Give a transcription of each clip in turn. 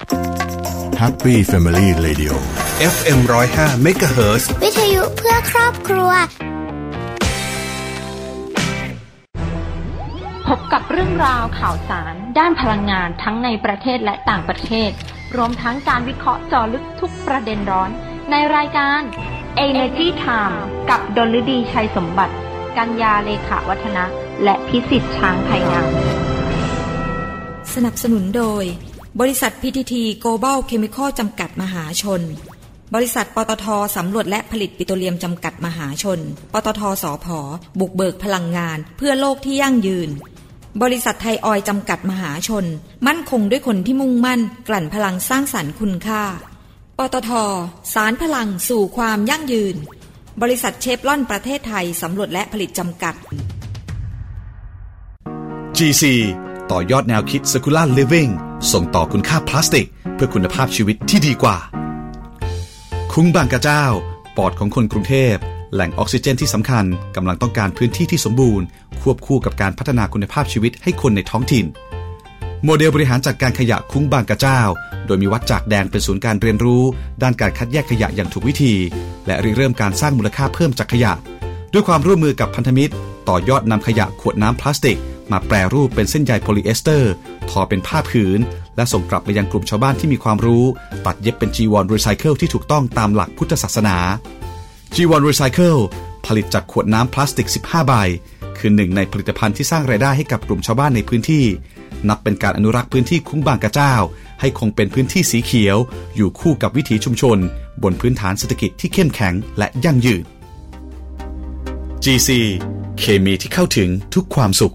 Happy Family Radio FM 105 MHz วิทยุเพื่อครอบครัว พบกับเรื่องราวข่าวสาร ด้านพลังงานทั้งในประเทศและต่างประเทศ รวมทั้งการวิเคราะห์เจาะลึกทุกประเด็นร้อน ในรายการ Energy Time กับดลฤดีชัยสมบัติ กัญญาเลขาวัฒนะ และพิสิทธิ์ช้างไทยงามสนับสนุนโดย บริษัท PTT Global Chemical จำกัดมหาชน บริษัท ปตทสำรวจและผลิตปิโตรเลียมจำกัดมหาชน ปตทสอพอบุกเบิกพลังงาน เพื่อโลกที่ยั่งยืน บริษัทไทยออยจำกัดมหาชน มั่นคงด้วยคนที่มุ่งมั่น กลั่นพลังสร้างสรรค์คุณค่า ปตทสารพลังสู่ความยั่งยืน บริษัทเชฟลอนประเทศไทยสำรวจและผลิตจำกัด GC ต่อยอดแนวคิด Circular Living ส่งต่อคุณค่าพลาสติก เพื่อคุณภาพชีวิตที่ดีกว่า คุ้งบางกระเจ้า ปอดของคนกรุงเทพ แหล่งออกซิเจนที่สำคัญกำลังต้องการพื้นที่ที่สมบูรณ์ ควบคู่กับการพัฒนาคุณภาพชีวิตให้คนในท้องถิ่น โมเดลบริหารจัดการขยะคุ้งบางกระเจ้า โดยมีวัดจากแดนเป็นศูนย์การเรียนรู้ ด้านการคัดแยกขยะอย่างถูกวิธี และริเริ่มการสร้างมูลค่าเพิ่มจากขยะ ด้วยความร่วมมือกับพันธมิตร ต่อยอดนำขยะขวดน้ำพลาสติก มาแปรรูปเป็นเส้นใยโพลีเอสเตอร์ทอเป็นผ้าผืน และส่งกลับไปยังกลุ่มชาวบ้านที่มีความรู้ ตัดเย็บเป็นจีวรรีไซเคิลที่ถูกต้องตามหลักพุทธศาสนา จีวรรีไซเคิล ผลิตจากขวดน้ำพลาสติก 15 ใบ คือหนึ่งในผลิตภัณฑ์ที่สร้างรายได้ให้กับกลุ่มชาวบ้านในพื้นที่ นับเป็นการอนุรักษ์พื้นที่คุ้งบางกระเจ้า ให้คงเป็นพื้นที่สีเขียว อยู่คู่กับวิถีชุมชน บนพื้นฐานเศรษฐกิจที่เข้มแข็งและยั่งยืน GC เคมีที่เข้าถึงทุกความสุข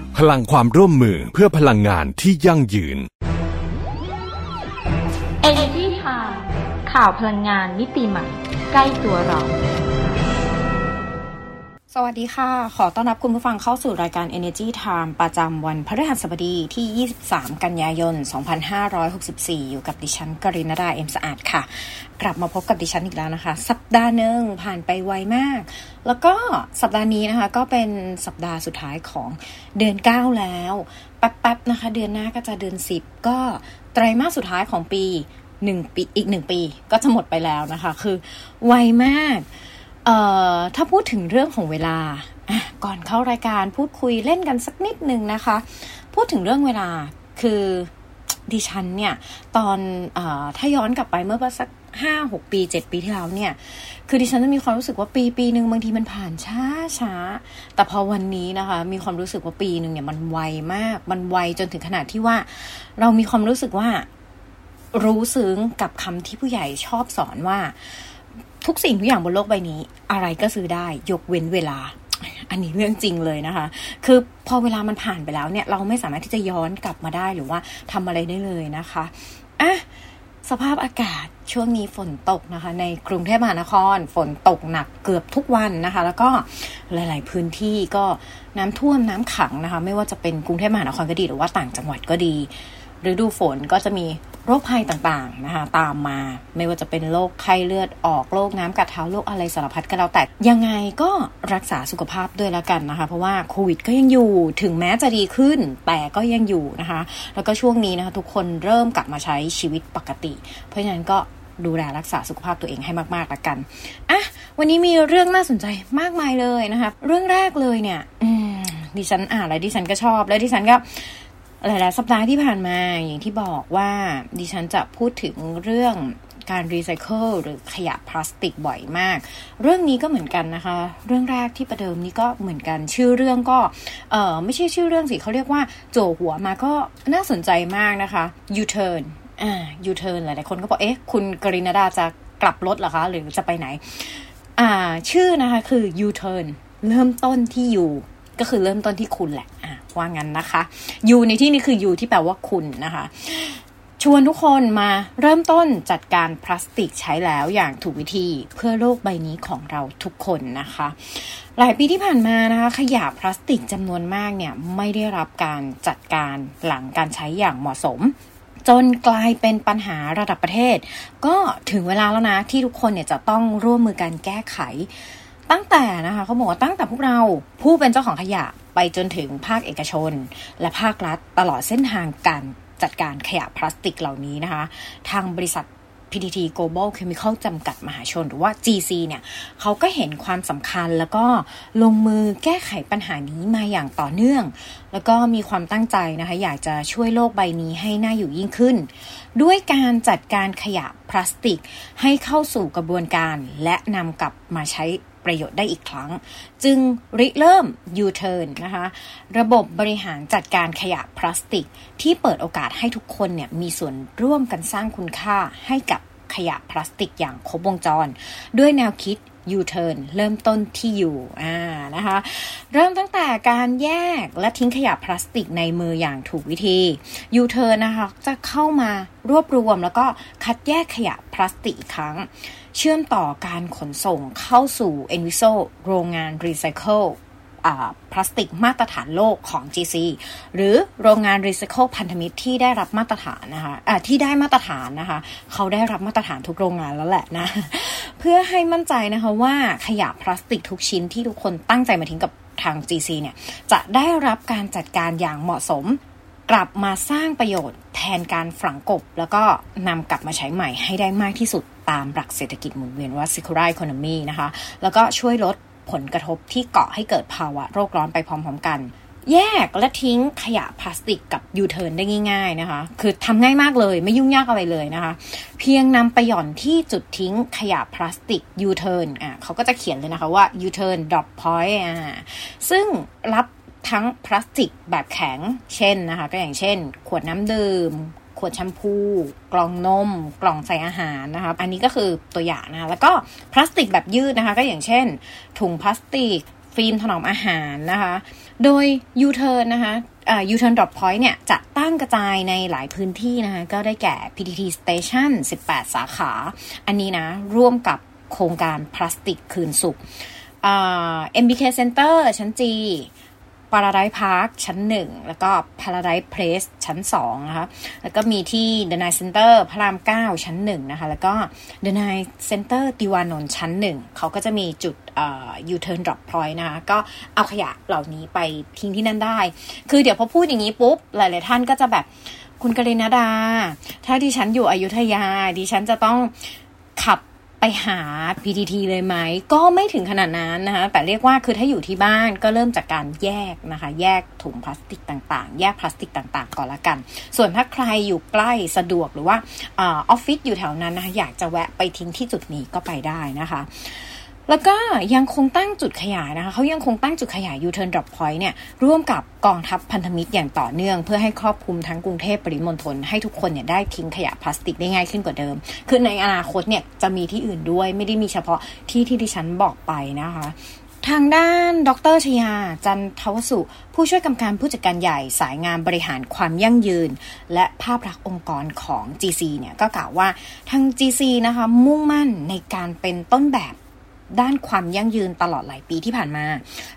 พลังความร่วมมือเพื่อพลังงานที่ยั่งยืน Energy Time ข่าวพลังงานมิติใหม่ ใกล้ตัวเรา สวัสดีค่ะ ขอต้อนรับคุณผู้ฟังเข้าสู่รายการ Energy Time ประจำวันพฤหัสบดีที่ 23 กันยายน 2564 อยู่กับดิฉันกรินดาเอ็มสะอาดค่ะ กลับมาพบกับดิฉันอีกแล้วนะคะ สัปดาห์หนึ่งผ่านไปไวมาก แล้วก็สัปดาห์นี้นะคะ ก็เป็นสัปดาห์สุดท้ายของเดือน 9 แล้วแป๊บๆนะคะ เดือนหน้าก็จะเดือน 10 ก็ไตรมาสสุดท้ายของปีหนึ่งปีอีกหนึ่งปีก็จะหมดไปแล้วนะคะ คือไวมาก เอ่อถ้าพูดถึงเรื่องของเวลา ก่อนเข้ารายการพูดคุยเล่นกันสักนิดนึงนะคะ พูดถึงเรื่องเวลาคือดิฉันเนี่ย ตอนเออถ้าย้อนกลับไปเมื่อประสักห้าหกปีเจ็ดปีที่แล้วเนี่ย คือดิฉันจะมีความรู้สึกว่าปีปีหนึ่งบางทีมันผ่านช้าช้าแต่พอวันนี้นะคะ มีความรู้สึกว่าปีหนึ่งเนี่ยมันไวมาก มันไวจนถึงขนาดที่ว่า เรามีความรู้สึกว่า รู้ซึ้งกับคำที่ผู้ใหญ่ชอบสอนว่า ทุกสิ่งทุกอย่างบนโลกใบนี้ อะไรก็ซื้อได้ยกเว้นเวลา อันนี้เรื่องจริงเลยนะคะ คือพอเวลามันผ่านไปแล้วเนี่ย เราไม่สามารถที่จะย้อนกลับมาได้หรือว่าทำอะไรได้เลยนะคะอะสภาพอากาศช่วงนี้ฝนตกนะคะ ในกรุงเทพมหานคร ฝนตกหนักเกือบทุกวันนะคะ แล้วก็หลาย ๆ พื้นที่ก็น้ำท่วมน้ำขังนะคะ ไม่ว่าจะเป็นกรุงเทพมหานครก็ดีหรือว่าต่างจังหวัดก็ดีฤดูฝนก็จะมี โรคภัยต่างๆนะคะตามมา ไม่ว่าจะเป็นโรคไข้เลือดออกโรคน้ำกัดเท้าโรคอะไรสารพัดก็แล้วแต่ยังไงก็รักษาสุขภาพด้วยแล้วกันนะคะ เพราะว่าโควิดก็ยังอยู่ถึงแม้จะดีขึ้น แต่ก็ยังอยู่นะคะ แล้วก็ช่วงนี้นะคะทุกคนเริ่มกลับมาใช้ชีวิตปกติ เพราะฉะนั้นก็ดูแลรักษาสุขภาพตัวเองให้มากๆล้วกันอะวันนี้มีเรื่องน่าสนใจมากมายเลยนะคะ เรื่องแรกเลยเนี่ยดิฉันอ่านแล้วดิฉันก็ชอบ แล้วดิฉันก็ หลายๆสัปดาห์ที่ผ่านมาอย่างที่บอกว่าดิฉันจะพูดถึงเรื่องการรีไซเคิลหรือขยะพลาสติกบ่อยมาก เรื่องนี้ก็เหมือนกันนะคะ เรื่องแรกที่ประเดิมนี้ก็เหมือนกัน ชื่อเรื่องก็เออไม่ใช่ชื่อเรื่องสิเขาเรียกว่าโจหัวมาก็น่าสนใจมากนะคะ U-turn อ่า U-turn หลายๆคนก็บอกเอ๊ะคุณกรินดาจะกลับรถเหรอคะ หรือจะไปไหน อ่า ชื่อนะคะคือ U-turn เริ่มต้นที่ U ก็คือเริ่มต้นที่คุณแหละอะว่างั้นนะคะ U ในที่นี้คือ U ที่แปลว่าคุณนะคะ ชวนทุกคนมาเริ่มต้นจัดการพลาสติกใช้แล้วอย่างถูกวิธีเพื่อโลกใบนี้ของเราทุกคนนะคะ หลายปีที่ผ่านมานะคะ ขยะพลาสติกจำนวนมากเนี่ยไม่ได้รับการจัดการหลังการใช้อย่างเหมาะสมจนกลายเป็นปัญหาระดับประเทศ ก็ถึงเวลาแล้วนะที่ทุกคนเนี่ยจะต้องร่วมมือกันแก้ไข ตั้งแต่นะคะเขาบอกว่าตั้งแต่พวกเราผู้เป็นเจ้าของขยะไปจนถึงภาคเอกชน และภาครัฐตลอดเส้นทางการจัดการขยะพลาสติกเหล่านี้นะคะ ทางบริษัท PTT Global Chemical จำกัดมหาชน หรือว่า GC เนี่ยเขาก็เห็นความสำคัญแล้วก็ลงมือแก้ไขปัญหานี้มาอย่างต่อเนื่อง แล้วก็มีความตั้งใจนะคะ อยากจะช่วยโลกใบนี้ให้น่าอยู่ยิ่งขึ้น ด้วยการจัดการขยะพลาสติกให้เข้าสู่กระบวนการและนำกลับมาใช้ ประโยชน์ได้อีกครั้ง จึงริเริ่ม U-turn นะคะระบบบริหารจัดการขยะพลาสติก ที่เปิดโอกาสให้ทุกคนเนี่ยมีส่วนร่วมกันสร้างคุณค่าให้กับขยะพลาสติกอย่างครบวงจร ด้วยแนวคิด U-turn เริ่มต้นที่อยู่อ่านะคะ เริ่มตั้งแต่การแยกและทิ้งขยะพลาสติกในมืออย่างถูกวิธี U-turn นะคะจะเข้ามารวบรวมแล้วก็คัดแยกขยะพลาสติกอีกครั้ง เชื่อมต่อการขนส่งเข้าสู่ Enviso โรงงานรีไซเคิลพลาสติกมาตรฐานโลกของ GC หรือโรงงานรีไซเคิลพันธมิตรที่ได้รับมาตรฐานนะคะะที่ได้มาตรฐานนะคะ เขาได้รับมาตรฐานทุกโรงงานแล้วแหละนะ เพื่อให้มั่นใจนะคะว่าขยะพลาสติกทุกชิ้นที่ทุกคนตั้งใจมาทิ้งกับทาง GC เนี่ย จะได้รับการจัดการอย่างเหมาะสม กลับมาสร้างประโยชน์แทนการฝังกลบ แล้วก็นำกลับมาใช้ใหม่ให้ได้มากที่สุด ตามหลักเศรษฐกิจหมุนเวียนว่า circular economy นะคะ แล้วก็ช่วยลดผลกระทบที่ก่อให้เกิดภาวะโลกร้อนไปพร้อมๆกัน แยกและทิ้งขยะพลาสติกกับยูเทิร์นได้ง่าย ๆนะคะ คือทำง่ายมากเลยไม่ยุ่งยากอะไรเลยนะคะ เพียงนำไปหย่อนที่จุดทิ้งขยะพลาสติกยูเทิร์นอะเขาก็จะเขียนเลยนะคะว่า U-turn drop point อ่าซึ่งรับทั้งพลาสติกแบบแข็ง เช่นนะคะ ก็อย่างเช่น ขวดน้ำดื่ม ขวดแชมพู กล่องนม กล่องใส่อาหารนะคะอันนี้ก็คือตัวอย่างนะคะแล้วก็พลาสติกแบบยืดนะคะ ก็อย่างเช่น ถุงพลาสติก ฟิล์มถนอมอาหารนะคะ โดย U-turn นะคะอ่า U-turn drop point เนี่ยจะตั้งกระจายในหลายพื้นที่นะคะ ก็ได้แก่ PTT Station 18 สาขา อันนี้นะ ร่วมกับโครงการพลาสติกคืนสุขอ่า MBK Center ชั้นจี Paradise Park ชั้น 1 แล้วก็ Paradise Place ชั้น 2 นะคะ แล้วก็มีที่ The Night Center พระราม 9 ชั้น 1 นะคะ แล้วก็ The Night Center ติวานนท์ชั้น 1 เขาก็จะมีจุดเอ่อ U-turn drop point นะคะ ก็เอาขยะเหล่านี้ไปทิ้งที่นั่นได้ คือเดี๋ยวพอพูดอย่างนี้ปุ๊บ หลาย ๆ ท่านก็จะแบบคุณกฤณดา ถ้าดิฉันอยู่อยุธยา ดิฉันจะต้องขับ ไปหา PTT เลยไหม ก็ไม่ถึงขนาดนั้นนะคะ แต่เรียกว่าคือถ้าอยู่ที่บ้านก็เริ่มจากการแยกนะคะ แยกถุงพลาสติกต่างๆ แยกพลาสติกต่างๆ ก่อนละกัน ส่วนถ้าใครอยู่ใกล้สะดวกหรือว่าออฟฟิศอยู่แถวนั้นนะคะอยากจะแวะไปทิ้งที่จุดนี้ก็ไปได้นะคะ แล้วก็ยังคงตั้งจุดขยายนะคะเขายังคงตั้งจุดขยาย U-turn drop point เนี่ยร่วมกับกองทัพพันธมิตรอย่างต่อเนื่อง เพื่อให้ครอบคลุมทั้งกรุงเทพปริมณฑลให้ทุกคนเนี่ยได้ทิ้งขยะพลาสติกได้ง่ายขึ้นกว่าเดิม คือในอนาคตเนี่ยจะมีที่อื่นด้วยไม่ได้มีเฉพาะที่ที่ดิฉันบอกไปนะคะทางด้านดรชยา จันทวสุ ผู้ช่วยกำการผู้จัดการใหญ่สายงานบริหารความยั่งยืน และภาพลักษณ์องค์กรของ GC เนี่ยก็กล่าวว่าทาง GC นะคะมุ่งมั่นในการเป็นต้นแบบ ด้านความยั่งยืนตลอดหลายปีที่ผ่านมา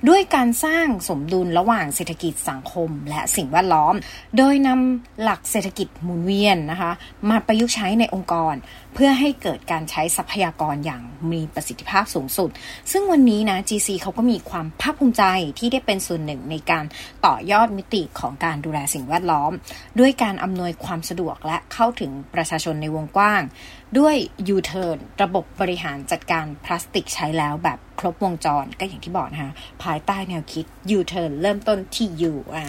ด้วยการสร้างสมดุลระหว่างเศรษฐกิจสังคม และสิ่งแวดล้อม โดยนำหลักเศรษฐกิจหมุนเวียนนะคะ มาประยุกต์ใช้ในองค์กร เพื่อให้เกิดการใช้ทรัพยากรอย่างมีประสิทธิภาพสูงสุด ซึ่งวันนี้นะ GC เขาก็มีความภาคภูมิใจที่ได้เป็นส่วนหนึ่งในการต่อยอดมิติของการดูแลสิ่งแวดล้อม ด้วยการอำนวยความสะดวกและเข้าถึงประชาชนในวงกว้าง ด้วย U-turn ระบบบริหารจัดการพลาสติกใช้แล้วแบบครบวงจรก็อย่างที่บอกนะคะภายใต้แนวคิด U-turn เริ่มต้นที่ U อ่า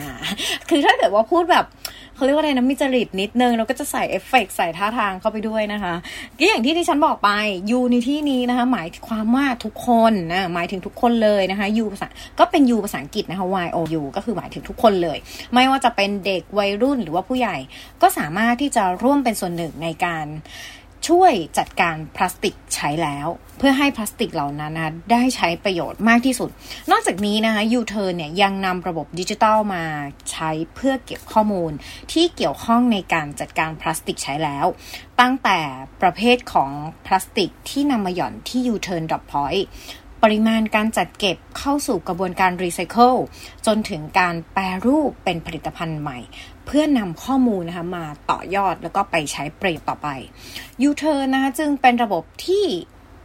คือถ้าเกิดว่าพูดแบบเขาเรียกว่าอะไรนะมิจริตนิดนึงเราก็จะใส่เอฟเฟกต์ใส่ท่าทางเข้าไปด้วยนะคะก็อย่างที่ที่ฉันบอกไป U ในที่นี้นะคะ หมายความว่าทุกคนนะหมายถึงทุกคนเลยนะคะ U ภาษาก็เป็น U ภาษาอังกฤษนะคะ Y O U ก็คือหมายถึงทุกคนเลย ไม่ว่าจะเป็นเด็กวัยรุ่นหรือว่าผู้ใหญ่ ก็สามารถที่จะร่วมเป็นส่วนหนึ่งในการ ช่วยจัดการพลาสติกใช้แล้ว เพื่อให้พลาสติกเหล่านั้นนะได้ใช้ประโยชน์มากที่สุด นอกจากนี้นะคะยูเทิร์นเนี่ยยังนำระบบดิจิทัลมาใช้เพื่อเก็บข้อมูลที่เกี่ยวข้องในการจัดการพลาสติกใช้แล้ว ตั้งแต่ประเภทของพลาสติกที่นำมาหย่อนที่ยูเทิร์น drop point ปริมาณการจัดเก็บเข้าสู่กระบวนการรีไซเคิลจนถึงการแปรรูปเป็นผลิตภัณฑ์ใหม่ เพื่อนำข้อมูลนะคะมาต่อยอดแล้วก็ไปใช้ประโยชน์ต่อไปยูเทิร์นนะคะจึงเป็นระบบที่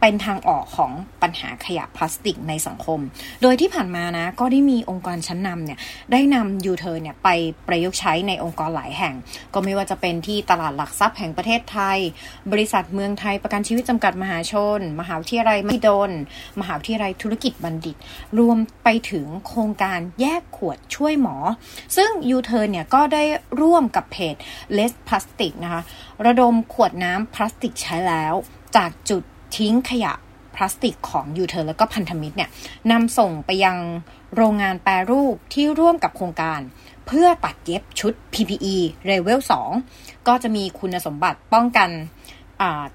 เป็นทางออกของปัญหาขยะพลาสติกในสังคม โดยที่ผ่านมานะก็ได้มีองค์กรชั้นนำเนี่ยได้นำยูเทิร์นเนี่ยไปประยุกต์ใช้ในองค์กรหลายแห่ง ก็ไม่ว่าจะเป็นที่ตลาดหลักทรัพย์แห่งประเทศไทย บริษัทเมืองไทยประกันชีวิตจำกัดมหาชน มหาวิทยาลัยมหิดล มหาวิทยาลัยธุรกิจบัณฑิตย์ รวมไปถึงโครงการแยกขวดช่วยหมอ ซึ่งยูเทิร์นเนี่ยก็ได้ร่วมกับเพจ Less Plastic นะคะระดมขวดน้ำพลาสติกใช้แล้วจากจุด ทิ้งขยะพลาสติกของยูเทิร์นแล้วก็พันธมิตรเนี่ยนำส่งไปยังโรงงานแปรรูปที่ร่วมกับโครงการ เพื่อตัดเย็บชุด PPE Level 2 ก็จะมีคุณสมบัติป้องกัน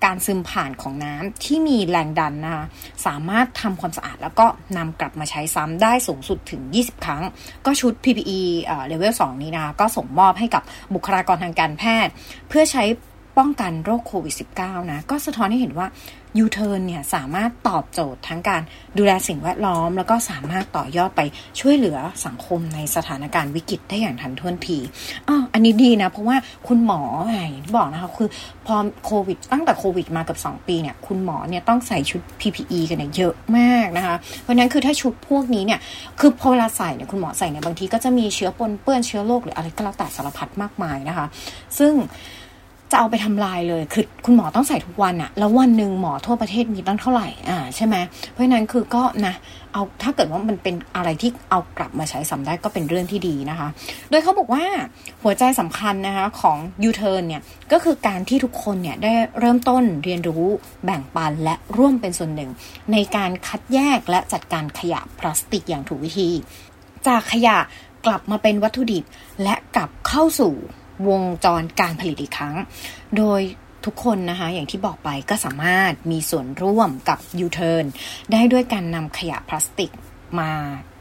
การซึมผ่านของน้ำที่มีแรงดันนะคะสามารถทำความสะอาดแล้วก็นำกลับมาใช้ซ้ำได้สูงสุดถึง 20 ครั้ง ก็ชุด PPE Level 2นี้นะคะก็ส่งมอบให้กับบุคลากรทางการแพทย์ เพื่อใช้ป้องกันโรคโควิด -19 นะ ก็สะท้อนให้เห็นว่า ยูเทิร์นเนี่ยสามารถตอบโจทย์ทั้งการดูแลสิ่งแวดล้อม แล้วก็สามารถต่อยอดไปช่วยเหลือสังคมในสถานการณ์วิกฤตได้อย่างทันท่วงทีอ๋ออันนี้ดีนะ เพราะว่าคุณหมออย่างที่บอกนะคะคือพอโควิด ตั้งแต่โควิดมากับ2 ปีเนี่ยคุณหมอเนี่ยต้องใส่ชุด PPE กันเนี่ยเยอะมากนะคะ เพราะนั้นคือถ้าชุดพวกนี้เนี่ยคือพอเวลาใส่เนี่ยคุณหมอใส่เนี่ยบางทีก็จะมีเชื้อปนเปื้อนเชื้อโรคหรืออะไรก็แล้วแต่สารพัดมากมายนะคะ ซึ่ง จะเอาไปทำลายเลย คือคุณหมอต้องใส่ทุกวันอะแล้ววันหนึ่งหมอทั่วประเทศมีตั้งเท่าไหร่ อ่า ใช่ไหม เพราะฉะนั้นคือก็นะ เอาถ้าเกิดว่ามันเป็นอะไรที่เอากลับมาใช้ซ้ำได้ก็เป็นเรื่องที่ดีนะคะ โดยเขาบอกว่าหัวใจสำคัญนะคะของ U-turn เนี่ย ก็คือการที่ทุกคนเนี่ยได้เริ่มต้นเรียนรู้แบ่งปันและร่วมเป็นส่วนหนึ่ง ในการคัดแยกและจัดการขยะพลาสติกอย่างถูกวิธี จากขยะกลับมาเป็นวัตถุดิบและกลับเข้าสู่ วงจรการผลิตอีกครั้ง โดยทุกคนนะคะอย่างที่บอกไปก็สามารถมีส่วนร่วมกับยูเทิร์นได้ด้วยการนำขยะพลาสติกมา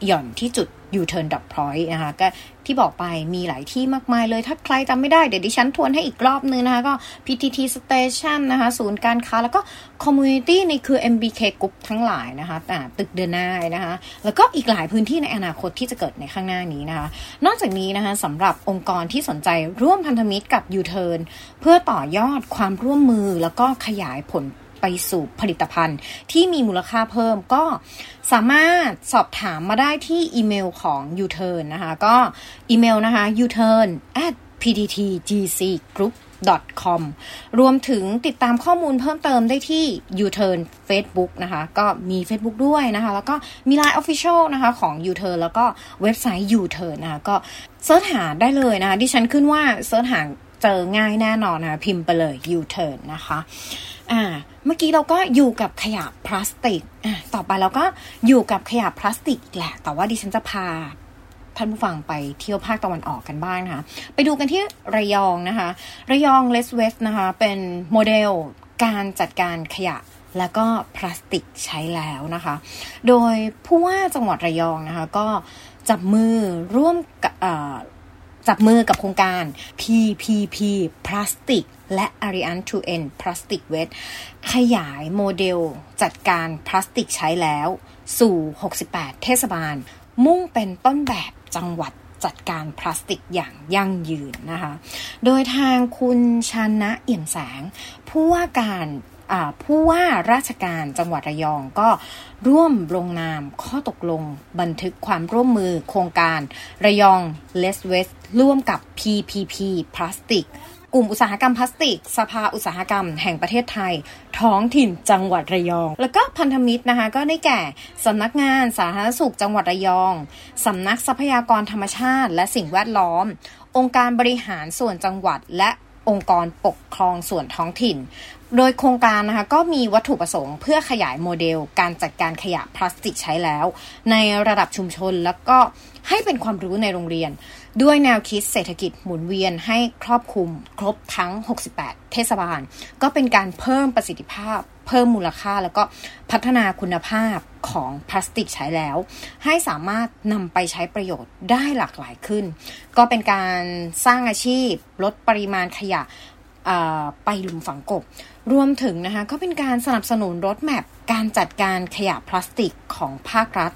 หย่อนที่จุด U-turn drop point นะคะก็ที่บอกไปมีหลายที่มากมายเลย ถ้าใครจำไม่ได้เดี๋ยวดิฉันทวนให้อีกรอบนึงนะคะ ก็ PTT Station นะคะ ศูนย์การค้าแล้วก็ Community ในคือ MBK Group ทั้งหลายนะคะตึกเดินหน้านะคะ แล้วก็อีกหลายพื้นที่ในอนาคตที่จะเกิดในข้างหน้านี้นะคะ นอกจากนี้นะคะสำหรับองค์กรที่สนใจร่วมพันธมิตรกับ U-turn เพื่อต่อยอดความร่วมมือแล้วก็ขยายผล ไปสู่ผลิตภัณฑ์ที่มีมูลค่าเพิ่มก็สามารถสอบถามมาได้ที่อีเมลของ U-turn นะคะ ก็อีเมลนะคะ U-turn at pttgcgroup com รวมถึงติดตามข้อมูลเพิ่มเติมได้ที่ U-turn Facebook นะคะ ก็มี Facebook ด้วยนะคะ แล้วก็มี Line Official นะคะของ U-turn แล้วก็เว็บไซต์ U-turn นะคะ ก็เสิร์ชหาได้เลยนะคะ ดิฉันขึ้นว่าเสิร์ชหาเจอง่ายแน่นอนนะะพิมพ์ไปเลย U-turn นะคะ อ่า เมื่อกี้เราก็อยู่กับขยะพลาสติก อ่าต่อไปเราก็อยู่กับขยะพลาสติกแหละ แต่ว่าดิฉันจะพาท่านผู้ฟังไปเที่ยวภาคตะวันออกกันบ้างนะคะ ไปดูกันที่ระยองนะคะ ระยอง Less Waste นะคะ เป็นโมเดลการจัดการขยะแล้วก็พลาสติกใช้แล้วนะคะ โดยผู้ว่าจังหวัดระยองนะคะ ก็จับมือร่วมกับ จับมือกับโครงการ PPP พลาสติกและ Alliance to End Plastic Waste ขยายโมเดลจัดการพลาสติกใช้แล้ว สู่ 68 เทศบาล มุ่งเป็นต้นแบบจังหวัดจัดการพลาสติกอย่างยั่งยืนนะคะ โดยทางคุณชานะเอี่ยมแสง ผู้ว่าการ ผู้ว่าราชการจังหวัดระยองก็ร่วมลงนามข้อตกลงบันทึกความร่วมมือโครงการระยอง Less Waste ร่วมกับ PPP พลาสติกกลุ่มอุตสาหกรรมพลาสติก สภาอุตสาหกรรมแห่งประเทศไทย ท้องถิ่นจังหวัดระยอง แล้วก็พันธมิตรนะคะก็ได้แก่สำนักงานสาธารณสุขจังหวัดระยองสำนักทรัพยากรธรรมชาติ และสิ่งแวดล้อม องค์การบริหารส่วนจังหวัดและองค์กรปกครองส่วนท้องถิ่น โดยโครงการนะคะก็มีวัตถุประสงค์เพื่อขยายโมเดล การจัดการขยะพลาสติกใช้แล้ว ในระดับชุมชนแล้วก็ให้เป็นความรู้ในโรงเรียน ด้วยแนวคิดเศรษฐกิจหมุนเวียนให้ครอบคลุมครบทั้ง 68 เทศบาล ก็เป็นการเพิ่มประสิทธิภาพ เพิ่มมูลค่า แล้วก็พัฒนาคุณภาพของพลาสติกใช้แล้ว ให้สามารถนำไปใช้ประโยชน์ได้หลากหลายขึ้น ก็เป็นการสร้างอาชีพ ลดปริมาณขยะ ไปหลุมฝังกบ รวมถึงนะคะก็เป็นการสนับสนุนรถแมพการจัดการขยะพลาสติกของภาครัฐ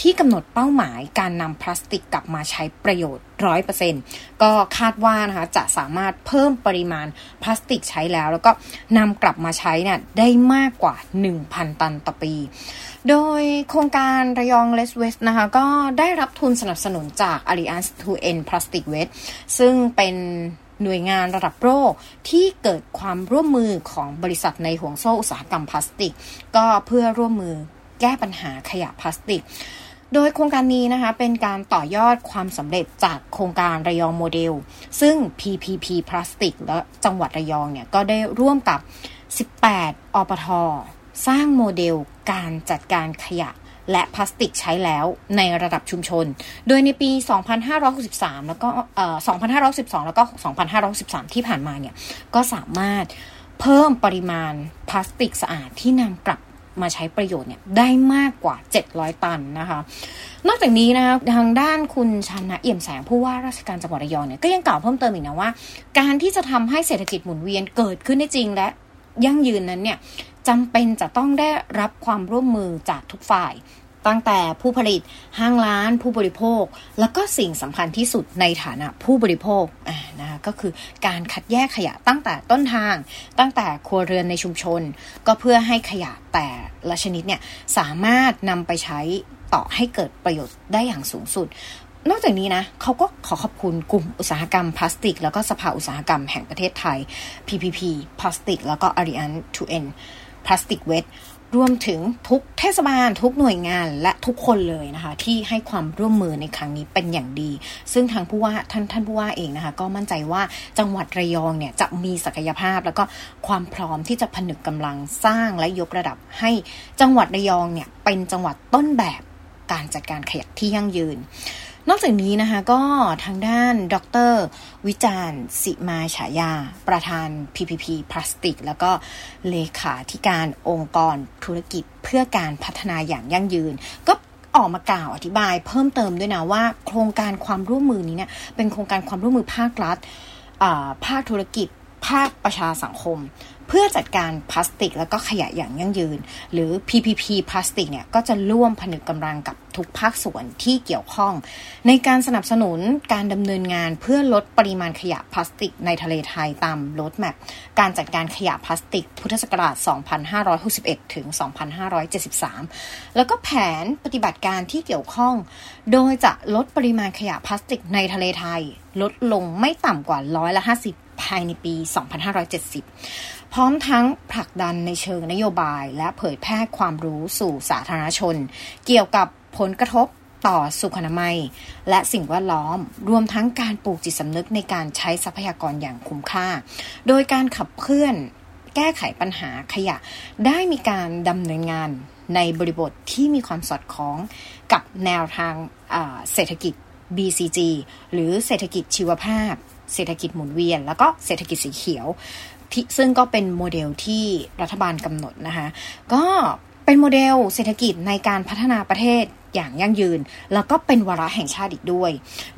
ที่กำหนดเป้าหมายการนำพลาสติกกลับมาใช้ประโยชน์ร้อยเปอร์เซ็นก็คาดว่านะคะจะสามารถเพิ่มปริมาณพลาสติกใช้แล้ว แล้วก็นำกลับมาใช้เนี่ยได้มากกว่า 1,000 ตันต่อปี โดยโครงการระยอง Less Waste นะคะ ก็ได้รับทุนสนับสนุนจาก Alliance to End Plastic Waste ซึ่งเป็นหน่วยงานระดับโลกที่เกิดความร่วมมือของบริษัทในห่วงโซ่อุตสาหกรรมพลาสติก ก็เพื่อร่วมมือแก้ปัญหาขยะพลาสติก โดยโครงการนี้นะคะ เป็นการต่อยอดความสำเร็จจากโครงการระยองโมเดล ซึ่ง PPP พลาสติกและจังหวัดระยองเนี่ย ก็ได้ร่วมกับ 18 อปท สร้างโมเดลการจัดการขยะและพลาสติกใช้แล้วในระดับชุมชน โดยในปี 2563 แล้วก็2512 แล้วก็ 2513 ที่ผ่านมาเนี่ย ก็สามารถเพิ่มปริมาณพลาสติกสะอาดที่นำกลับมาใช้ประโยชน์เนี่ยได้มากกว่า 700 ตันนะคะ นอกจากนี้นะคะทางด้านคุณชนนะเอี่ยมแสงผู้ว่าราชการจังหวัดระยองเนี่ยก็ยังกล่าวเพิ่มเติมอีกนะว่า การที่จะทำให้เศรษฐกิจหมุนเวียนเกิดขึ้นได้จริงและยั่งยืนนั้นเนี่ย จำเป็นจะต้องได้รับความร่วมมือจากทุกฝ่าย ตั้งแต่ผู้ผลิตห้างร้านผู้บริโภค แล้วก็สิ่งสำคัญที่สุดในฐานะผู้บริโภคนะก็คือการคัดแยกขยะตั้งแต่ต้นทาง ตั้งแต่ครัวเรือนในชุมชน ก็เพื่อให้ขยะแต่ละชนิดเนี่ยสามารถนำไปใช้ต่อให้เกิดประโยชน์ได้อย่างสูงสุดนอกจากนี้นะเขาก็ขอขอบคุณกลุ่มอุตสาหกรรมพลาสติก แล้วก็สภาอุตสาหกรรมแห่งประเทศไทย PPP พลาสติก แล้วก็ Ariane to End พลาสติกเวทรวมถึงทุกเทศบาลทุกหน่วยงานและทุกคนเลยนะคะ ที่ให้ความร่วมมือในครั้งนี้เป็นอย่างดี ซึ่งทางผู้ว่าท่านท่านผู้ว่าเองนะคะ ก็มั่นใจว่าจังหวัดระยองเนี่ยจะมีศักยภาพ แล้วก็ความพร้อมที่จะผนึกกำลังสร้างและยกระดับให้จังหวัดระยองเนี่ยเป็นจังหวัดต้นแบบการจัดการขยะที่ยั่งยืน นอกจากนี้นะคะก็ทางด้านดร วิจารณ์สิมาฉายา ประธาน PPP พลาสติก แล้วก็เลขาธิการองค์กรธุรกิจเพื่อการพัฒนาอย่างยั่งยืน ก็ออกมากล่าวอธิบาย เพิ่มเติมด้วยนะว่า โครงการความร่วมมือนี้เนี่ยเป็นโครงการความร่วมมือภาครัฐภาคธุรกิจภาคประชาสังคม เพื่อจัดการพลาสติก แล้วก็ขยะอย่างยั่งยืน หรือ PPP พลาสติกเนี่ยก็จะร่วมผนึกกำลังกับทุกภาคส่วนที่เกี่ยวข้อง ในการสนับสนุนการดำเนินงานเพื่อลดปริมาณขยะพลาสติกในทะเลไทยตามโรดแมพการจัดการขยะพลาสติก พุทธศักราช 2561 ถึง 2573 แล้วก็แผนปฏิบัติการที่เกี่ยวข้อง โดยจะลดปริมาณขยะพลาสติกในทะเลไทย ลดลงไม่ต่ำกว่าร้อยละ50 ภายในปี 2570 พร้อมทั้งผลักดันในเชิงนโยบาย และเผยแพร่ความรู้สู่สาธารณชน เกี่ยวกับผลกระทบต่อสุขอนามัย และสิ่งแวดล้อม รวมทั้งการปลูกจิตสำนึกในการใช้ทรัพยากรอย่างคุ้มค่า โดยการขับเคลื่อนแก้ไขปัญหาขยะ ได้มีการดำเนินงานในบริบทที่มีความสอดคล้องกับแนวทางเศรษฐกิจ BCG หรือเศรษฐกิจชีวภาพ เศรษฐกิจหมุนเวียน แล้วก็เศรษฐกิจสีเขียว ซึ่งก็เป็นโมเดลที่รัฐบาลกำหนดนะคะ ก็เป็นโมเดลเศรษฐกิจในการพัฒนาประเทศ อย่างยั่งยืน แล้วก็เป็นวาระแห่งชาติอีกด้วย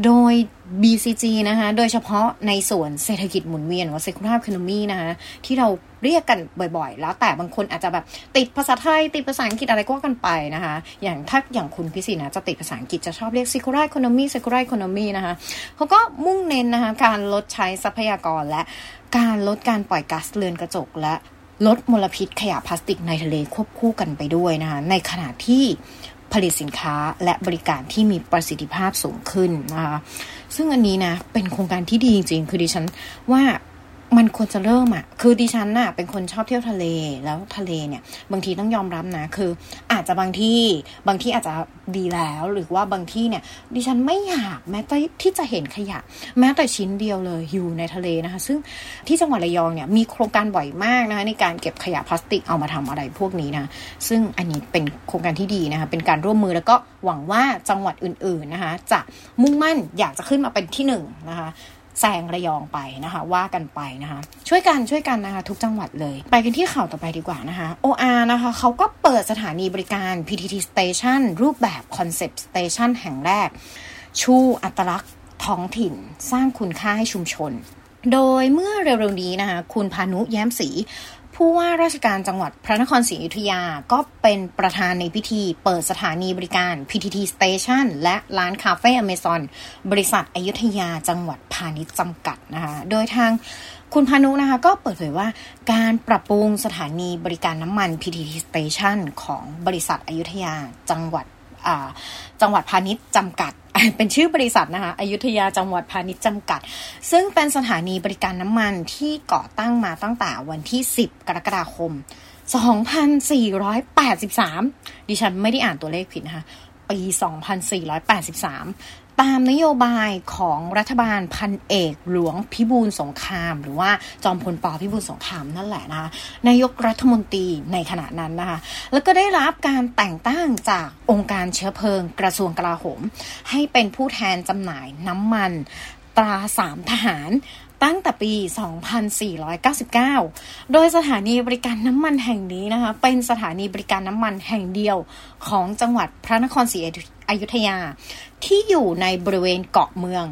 โดย BCG นะคะโดยเฉพาะในส่วนเศรษฐกิจหมุนเวียนหรือ circular economy นะคะที่เราเรียกกันบ่อยๆ แล้วแต่บางคนอาจจะแบบติดภาษาไทย ติดภาษาอังกฤษอะไรก็กันไปนะคะ อย่างถ้าอย่างคุณพิสินะจะติดภาษาอังกฤษจะชอบเรียก circular economy circular economy นะคะเขาก็มุ่งเน้นนะคะการลดใช้ทรัพยากรและการลดการปล่อยก๊าซเรือนกระจกและลดมลพิษขยะพลาสติกในทะเลควบคู่กันไปด้วยนะคะในขณะที่ ผลิตสินค้าและบริการที่มีประสิทธิภาพสูงขึ้นนะคะซึ่งอันนี้นะเป็นโครงการที่ดีจริงๆ คือดิฉันว่า มันควรจะเริ่มอะคือดิฉันน่ะเป็นคนชอบเที่ยวทะเล แล้วทะเลเนี่ย บางทีต้องยอมรับนะ คือ อาจจะบางที่ บางที่อาจจะดีแล้ว หรือว่าบางที่เนี่ย ดิฉันไม่อยากแม้แต่ที่จะเห็นขยะ แม้แต่ชิ้นเดียวเลยอยู่ในทะเลนะคะ ซึ่งที่จังหวัดระยองเนี่ยมีโครงการบ่อยมากนะคะในการเก็บขยะพลาสติกเอามาทำอะไรพวกนี้นะ ซึ่งอันนี้เป็นโครงการที่ดีนะคะ เป็นการร่วมมือแล้วก็หวังว่าจังหวัดอื่นๆนะคะ จะมุ่งมั่นอยากจะขึ้นมาเป็นที่หนึ่งนะคะ แซงระยองไปนะคะ ว่ากันไปนะคะ ช่วยกันช่วยกันนะคะ ทุกจังหวัดเลย ไปกันที่ข่าวต่อไปดีกว่านะคะ OR นะคะเขาก็เปิดสถานีบริการ PTT Station รูปแบบ Concept Station แห่งแรก ชูอัตลักษณ์ท้องถิ่น สร้างคุณค่าให้ชุมชนโดยเมื่อเร็วๆนี้นะคะคุณพานุแย้มศรี ผู้ว่าราชการจังหวัดพระนครศรีอยุธยาก็เป็นประธานในพิธีเปิดสถานีบริการ PTT Station และร้านคาเฟ่อเมซอนบริษัทอยุธยาจังหวัดพาณิชย์จำกัดนะคะ โดยทางคุณพานุนะคะก็เปิดเผยว่าการปรับปรุงสถานีบริการน้ำมัน PTT Station ของบริษัทอยุธยาจังหวัด จังหวัดพาณิชย์จำกัด เป็นชื่อบริษัทนะคะอยุธยาจังหวัดพาณิชย์จำกัด ซึ่งเป็นสถานีบริการน้ำมันที่ก่อตั้งมาตั้งแต่วันที่ 10 กรกฎาคม 2483 ดิฉันไม่ได้อ่านตัวเลขผิดนะคะปี 2483 ตามนโยบายของรัฐบาลพันเอกหลวงพิบูลสงคราม หรือว่าจอมพลปพิบูลสงครามนั่นแหละนะคะนายกรัฐมนตรีในขณะนั้นนะคะแล้วก็ได้รับการแต่งตั้งจากองค์การเชื้อเพลิงกระทรวงกลาโหม ให้เป็นผู้แทนจำหน่ายน้ำมันตราสามทหารตั้งแต่ปี 2499 โดยสถานีบริการน้ำมันแห่งนี้นะคะ เป็นสถานีบริการน้ำมันแห่งเดียวของจังหวัดพระนครศรี อยุธยา ที่อยู่ในบริเวณเกาะเมือง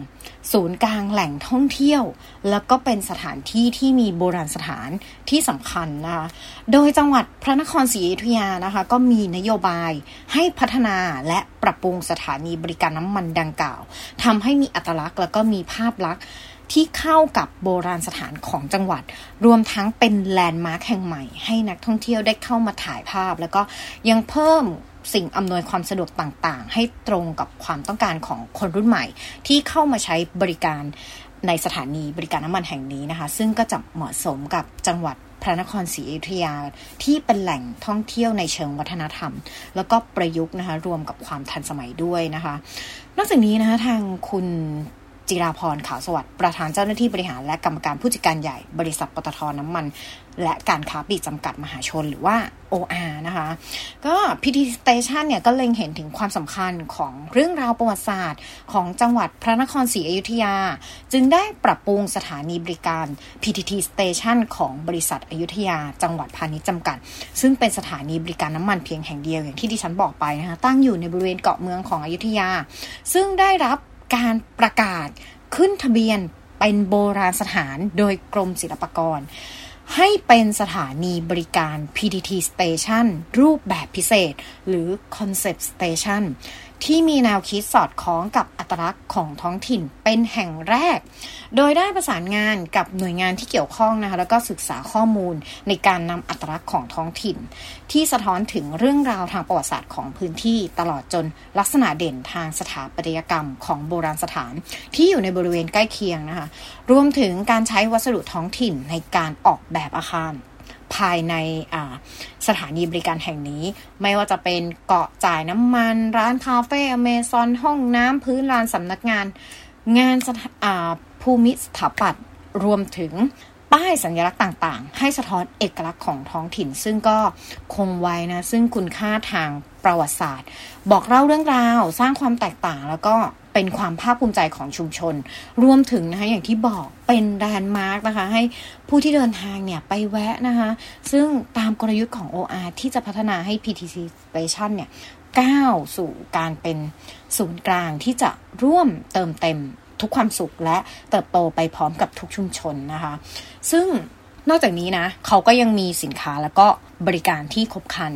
ศูนย์กลางแหล่งท่องเที่ยว แล้วก็เป็นสถานที่ที่มีโบราณสถานที่สำคัญนะคะโดยจังหวัดพระนครศรีอยุธยานะคะ ก็มีนโยบายให้พัฒนาและปรับปรุงสถานีบริการน้ำมันดังกล่าวทำให้มีอัตลักษณ์แล้วก็มีภาพลักษณ์ที่เข้ากับโบราณสถานของจังหวัด รวมทั้งเป็นแลนด์มาร์คแห่งใหม่ ให้นักท่องเที่ยวได้เข้ามาถ่ายภาพ แล้วก็ยังเพิ่ม สิ่งอำนวยความสะดวกต่างๆ ให้ตรงกับความต้องการของคนรุ่นใหม่ ที่เข้ามาใช้บริการในสถานีบริการน้ำมันแห่งนี้นะคะ ซึ่งก็จะเหมาะสมกับจังหวัดพระนครศรีอยุธยาที่เป็นแหล่งท่องเที่ยวในเชิงวัฒนธรรม แล้วก็ประยุกต์นะคะรวมกับความทันสมัยด้วยนะคะ นอกจากนี้นะคะทางคุณ จิราพรขาวสวัสดิ์ประธานเจ้าหน้าที่บริหารและกรรมการผู้จัดการใหญ่บริษัทปตทน้ำมัน และการค้าปลีกจำกัดมหาชนหรือว่า OR นะคะ ก็ PT Station เนี่ยก็เล็งเห็นถึงความสำคัญของเรื่องราวประวัติศาสตร์ ของจังหวัดพระนครศรีอยุธยา จึงได้ปรับปรุงสถานีบริการ PTT Station ของบริษัทอยุธยา จังหวัดพาณิชย์จำกัด ซึ่งเป็นสถานีบริการน้ำมันเพียงแห่งเดียวอย่างที่ดิฉันบอกไปนะคะตั้งอยู่ในบริเวณเกาะเมืองของอยุธยา ซึ่งได้รับ การประกาศขึ้นทะเบียนเป็นโบราณสถานโดยกรมศิลปากร ให้เป็นสถานีบริการ PTT Station รูปแบบพิเศษ หรือ Concept Station ที่มีแนวคิดสอดคล้องกับอัตลักษณ์ของท้องถิ่นเป็นแห่งแรก โดยได้ประสานงานกับหน่วยงานที่เกี่ยวข้องนะคะแล้วก็ศึกษาข้อมูลในการนำอัตลักษณ์ของท้องถิ่น ที่สะท้อนถึงเรื่องราวทางประวัติศาสตร์ของพื้นที่ตลอดจนลักษณะเด่นทางสถาปัตยกรรมของโบราณสถาน ที่อยู่ในบริเวณใกล้เคียงนะคะรวมถึงการใช้วัสดุท้องถิ่นในการออกแบบอาคาร ภายในสถานีบริการแห่งนี้ ไม่ว่าจะเป็นเกาะจ่ายน้ำมัน ร้านคาเฟ่อเมซอนห้องน้ำพื้นลานสำนักงาน งานภูมิสถาปัตย์รวมถึงป้ายสัญลักษณ์ต่างๆ ให้สะท้อนเอกลักษณ์ของท้องถิ่น ซึ่งก็คงไว้นะ ซึ่งคุณค่าทางประวัติศาสตร์ บอกเล่าเรื่องราว สร้างความแตกต่างแล้วก็ เป็นความภาคภูมิใจของชุมชน รวมถึงนะคะอย่างที่บอกเป็นแลนด์มาร์กนะคะ ให้ผู้ที่เดินทางเนี่ยไปแวะนะคะ ซึ่งตามกลยุทธ์ของ OR ที่จะพัฒนาให้ PTC Station เนี่ยก้าวสู่การเป็นศูนย์กลางที่จะร่วมเติมเต็มทุกความสุขและเติบโตไปพร้อมกับทุกชุมชนนะคะ ซึ่งนอกจากนี้นะเขาก็ยังมีสินค้าแล้วก็บริการที่ครบครัน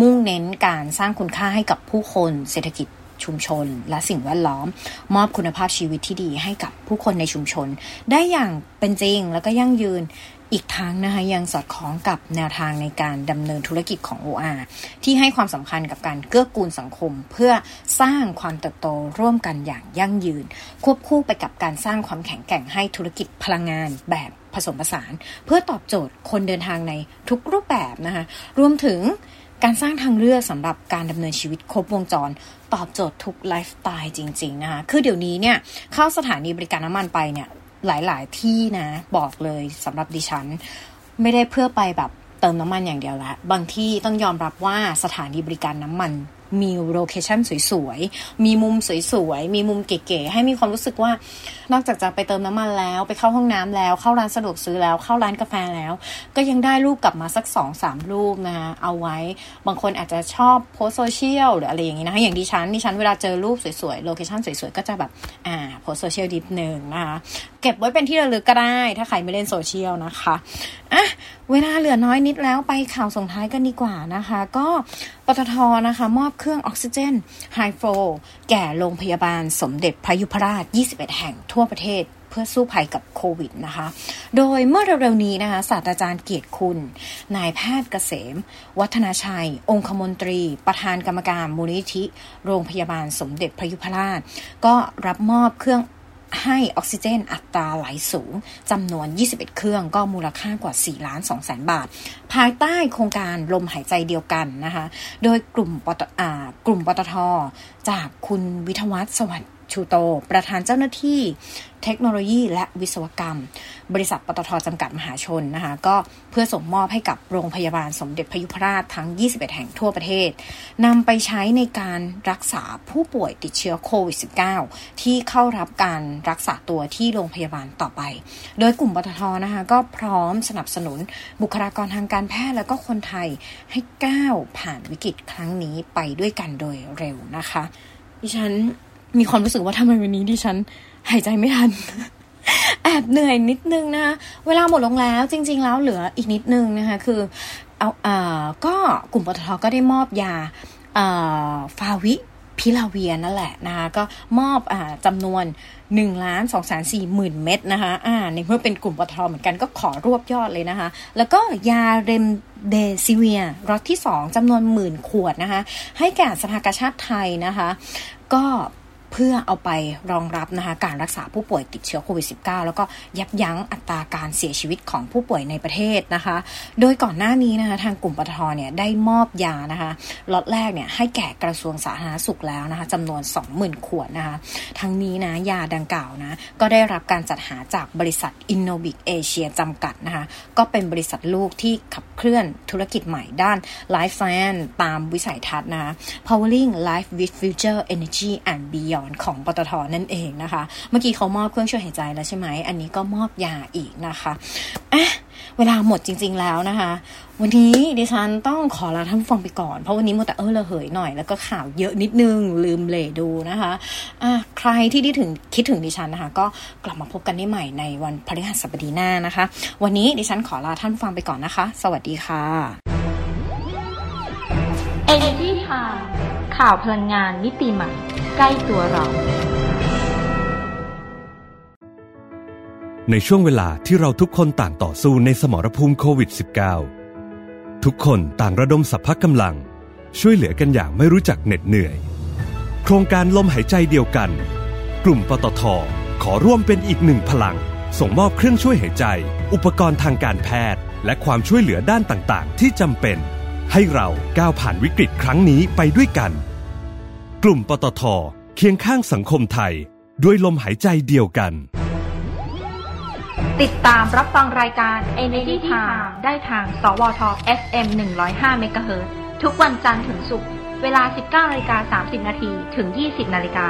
มุ่งเน้นการสร้างคุณค่าให้กับผู้คนเศรษฐกิจ ชุมชน และสิ่งแวดล้อม มอบคุณภาพชีวิตที่ดีให้กับผู้คนในชุมชน ได้อย่างเป็นจริงแล้วก็ยั่งยืนอีกทั้งนะคะยังสอดคล้องกับแนวทางในการดำเนินธุรกิจของ OR ที่ให้ความสำคัญกับการเกื้อกูลสังคม เพื่อสร้างความเติบโตร่วมกันอย่างยั่งยืน ควบคู่ไปกับการสร้างความแข็งแกร่งให้ธุรกิจพลังงานแบบผสมผสาน เพื่อตอบโจทย์คนเดินทางในทุกรูปแบบนะคะรวมถึง การสร้างทางเลือกสำหรับการดำเนินชีวิตครบวงจร ตอบโจทย์ทุกไลฟ์สไตล์จริง ๆ นะคะ คือเดี๋ยวนี้เนี่ยเข้าสถานีบริการน้ำมันไปเนี่ยหลายๆที่นะบอกเลยสำหรับดิฉัน ไม่ได้เพื่อไปแบบเติมน้ำมันอย่างเดียวละ บางที่ต้องยอมรับว่าสถานีบริการน้ำมัน มี location สวยๆ มีมุมสวยๆ มีมุมเก๋ๆ ให้มีความรู้สึกว่านอกจากจะไปเติมน้ำมันแล้ว ไปเข้าห้องน้ำแล้ว เข้าร้านสะดวกซื้อแล้ว เข้าร้านกาแฟแล้ว ก็ยังได้รูปกลับมาสักสองสามรูปนะคะเอาไว้ บางคนอาจจะชอบโพสต์โซเชียลหรืออะไรอย่างนี้นะคะ อย่างดิฉันดิฉันเวลาเจอรูปสวยๆ location สวยๆ ก็จะแบบ อ่า โพสต์โซเชียลนิดหนึ่งนะคะ เก็บไว้เป็นที่ระลึกก็ได้ ถ้าใครไม่เล่นโซเชียลนะคะอะเวลาเหลือน้อยนิดแล้วไปข่าวส่งท้ายกันดีกว่านะคะ ก็ปตทนะคะ มอบเครื่องออกซิเจน High Flow แก่โรงพยาบาลสมเด็จพระยุพราช 21 แห่งทั่วประเทศเพื่อสู้ภัยกับโควิดนะคะ โดยเมื่อเร็วๆนี้นะคะศาสตราจารย์เกียรติคุณ นายแพทย์เกษม วัฒนาชัย องคมนตรี ประธานกรรมการมูลนิธิ โรงพยาบาลสมเด็จพระยุพราช ก็รับมอบเครื่อง ให้ออกซิเจนอัตราไหลสูงจำนวน 21 เครื่องก็มูลค่ากว่า 4 ล้าน2แสนบาท ภายใต้โครงการลมหายใจเดียวกันนะคะ โดยกลุ่มปตกลุ่มปตทจากคุณวิทวัฒน์สวัสดิ์ ชูโต ประธานเจ้าหน้าที่เทคโนโลยีและวิศวกรรม บริษัทปตทจำกัดมหาชนนะคะก็เพื่อส่งมอบให้กับโรงพยาบาลสมเด็จพยุพราชทั้ง 21 แห่งทั่วประเทศนำไปใช้ในการรักษาผู้ป่วยติดเชื้อโควิด -19 ที่เข้ารับการรักษาตัวที่โรงพยาบาลต่อไป โดยกลุ่มปตทนะคะก็พร้อมสนับสนุนบุคลากรทางการแพทย์และก็คนไทยให้ก้าวผ่านวิกฤตครั้งนี้ไปด้วยกันโดยเร็วนะคะดิฉัน มีความรู้สึกว่าทำไมวันนี้ดิฉันหายใจไม่ทัน แอบเหนื่อยนิดนึงนะคะเวลาหมดลงแล้วจริง ๆ แล้วเหลืออีกนิดนึงนะคะคือเอาเอ่อก็กลุ่มปตทก็ได้มอบยาเอ่อฟาวิพิลาเวียนั่นแหละนะคะก็มอบอ่าจำนวน1ล้าน2แสน4หมื่นเม็ดนะคะอ่าในเมื่อเป็นกลุ่มปตทเหมือนกันก็ขอรวบยอดเลยนะคะ แล้วก็ยาเรมเดซิเวียรอตที่ 2จำนวนหมื่นขวดนะคะ ให้แก่สภากาชาติไทยนะคะ ก็ เพื่อเอาไปรองรับนะคะการรักษาผู้ป่วยติดเชื้อโควิด -19 แล้วก็ยับยั้งอัตราการเสียชีวิตของผู้ป่วยในประเทศนะคะ โดยก่อนหน้านี้นะคะทางกลุ่มปตทเนี่ยได้มอบยานะคะล็อตแรกเนี่ยให้แก่กระทรวงสาธารณสุขแล้วนะคะจำนวน 20,000 ขวดนะคะทั้งนี้นะยาดังกล่าวนะก็ได้รับการจัดหาจากบริษัท Innobic Asia จำกัดนะคะก็เป็นบริษัทลูกที่ขับเคลื่อนธุรกิจใหม่ด้าน Life Science ตามวิสัยทัศน์นะคะ Powering Life with Future Energy and Beyond ของปตทนั่นเองนะคะ เมื่อกี้เขามอบเครื่องช่วยหายใจแล้วใช่ไหม อันนี้ก็มอบยาอีกนะคะอะเวลาหมดจริง ๆแล้วนะคะ วันนี้ดิฉันต้องขอลาท่านฟังไปก่อน เพราะวันนี้มัวแต่เออระเหยหน่อย แล้วก็ข่าวเยอะนิดนึงลืมเลดูนะคะอะใครที่ได้ถึงคิดถึงดิฉันนะคะ ก็กลับมาพบกันได้ใหม่ในวันพฤหัสบดีหน้านะคะ วันนี้ดิฉันขอลาท่านฟังไปก่อนนะคะ สวัสดีค่ะ Energy Time ข่าวพลังงานมิติใหม่ ใกล้ตัวเรา ในช่วงเวลาที่เราทุกคนต่างต่อสู้ในสมรภูมิโควิด -19 ทุกคนต่างระดมสรรพกำลัง ช่วยเหลือกันอย่างไม่รู้จักเหน็ดเหนื่อย โครงการลมหายใจเดียวกัน กลุ่มปตทขอร่วมเป็นอีกหนึ่งพลัง ส่งมอบเครื่องช่วยหายใจ อุปกรณ์ทางการแพทย์ และความช่วยเหลือด้านต่างๆ ที่จำเป็น ให้เราก้าวผ่านวิกฤตครั้งนี้ไปด้วยกัน กลุ่มปตทเคียงข้างสังคมไทย ด้วยลมหายใจเดียวกัน ติดตามรับฟังรายการ Energy Time ได้ทาง สวท FM 105 MHz ทุกวันจันทร์ถึงศุกร์เวลา 19นาฬิกา30 นาทีถึง 20นาฬิกา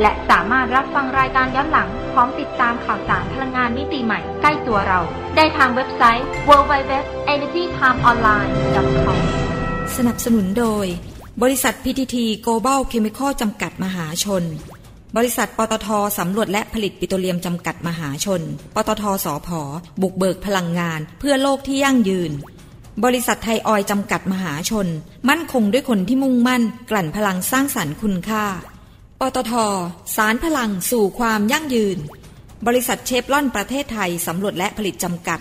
และสามารถรับฟังรายการย้อนหลัง พร้อมติดตามข่าวสารพลังงานมิติใหม่ใกล้ตัวเรา ได้ทางเว็บไซต์ www.energytimeonline.com สนับสนุนโดย บริษัท PTT Global Chemical จำกัดมหาชน บริษัทปตทสำรวจและผลิตปิโตรเลียมจำกัดมหาชน ปตทสอพอบุกเบิกพลังงาน เพื่อโลกที่ยั่งยืน บริษัทไทยออยจำกัดมหาชน มั่นคงด้วยคนที่มุ่งมั่น กลั่นพลังสร้างสรรค์คุณค่า ปตทสารพลังสู่ความยั่งยืน บริษัทเชฟลอนประเทศไทยสำรวจและผลิตจำกัด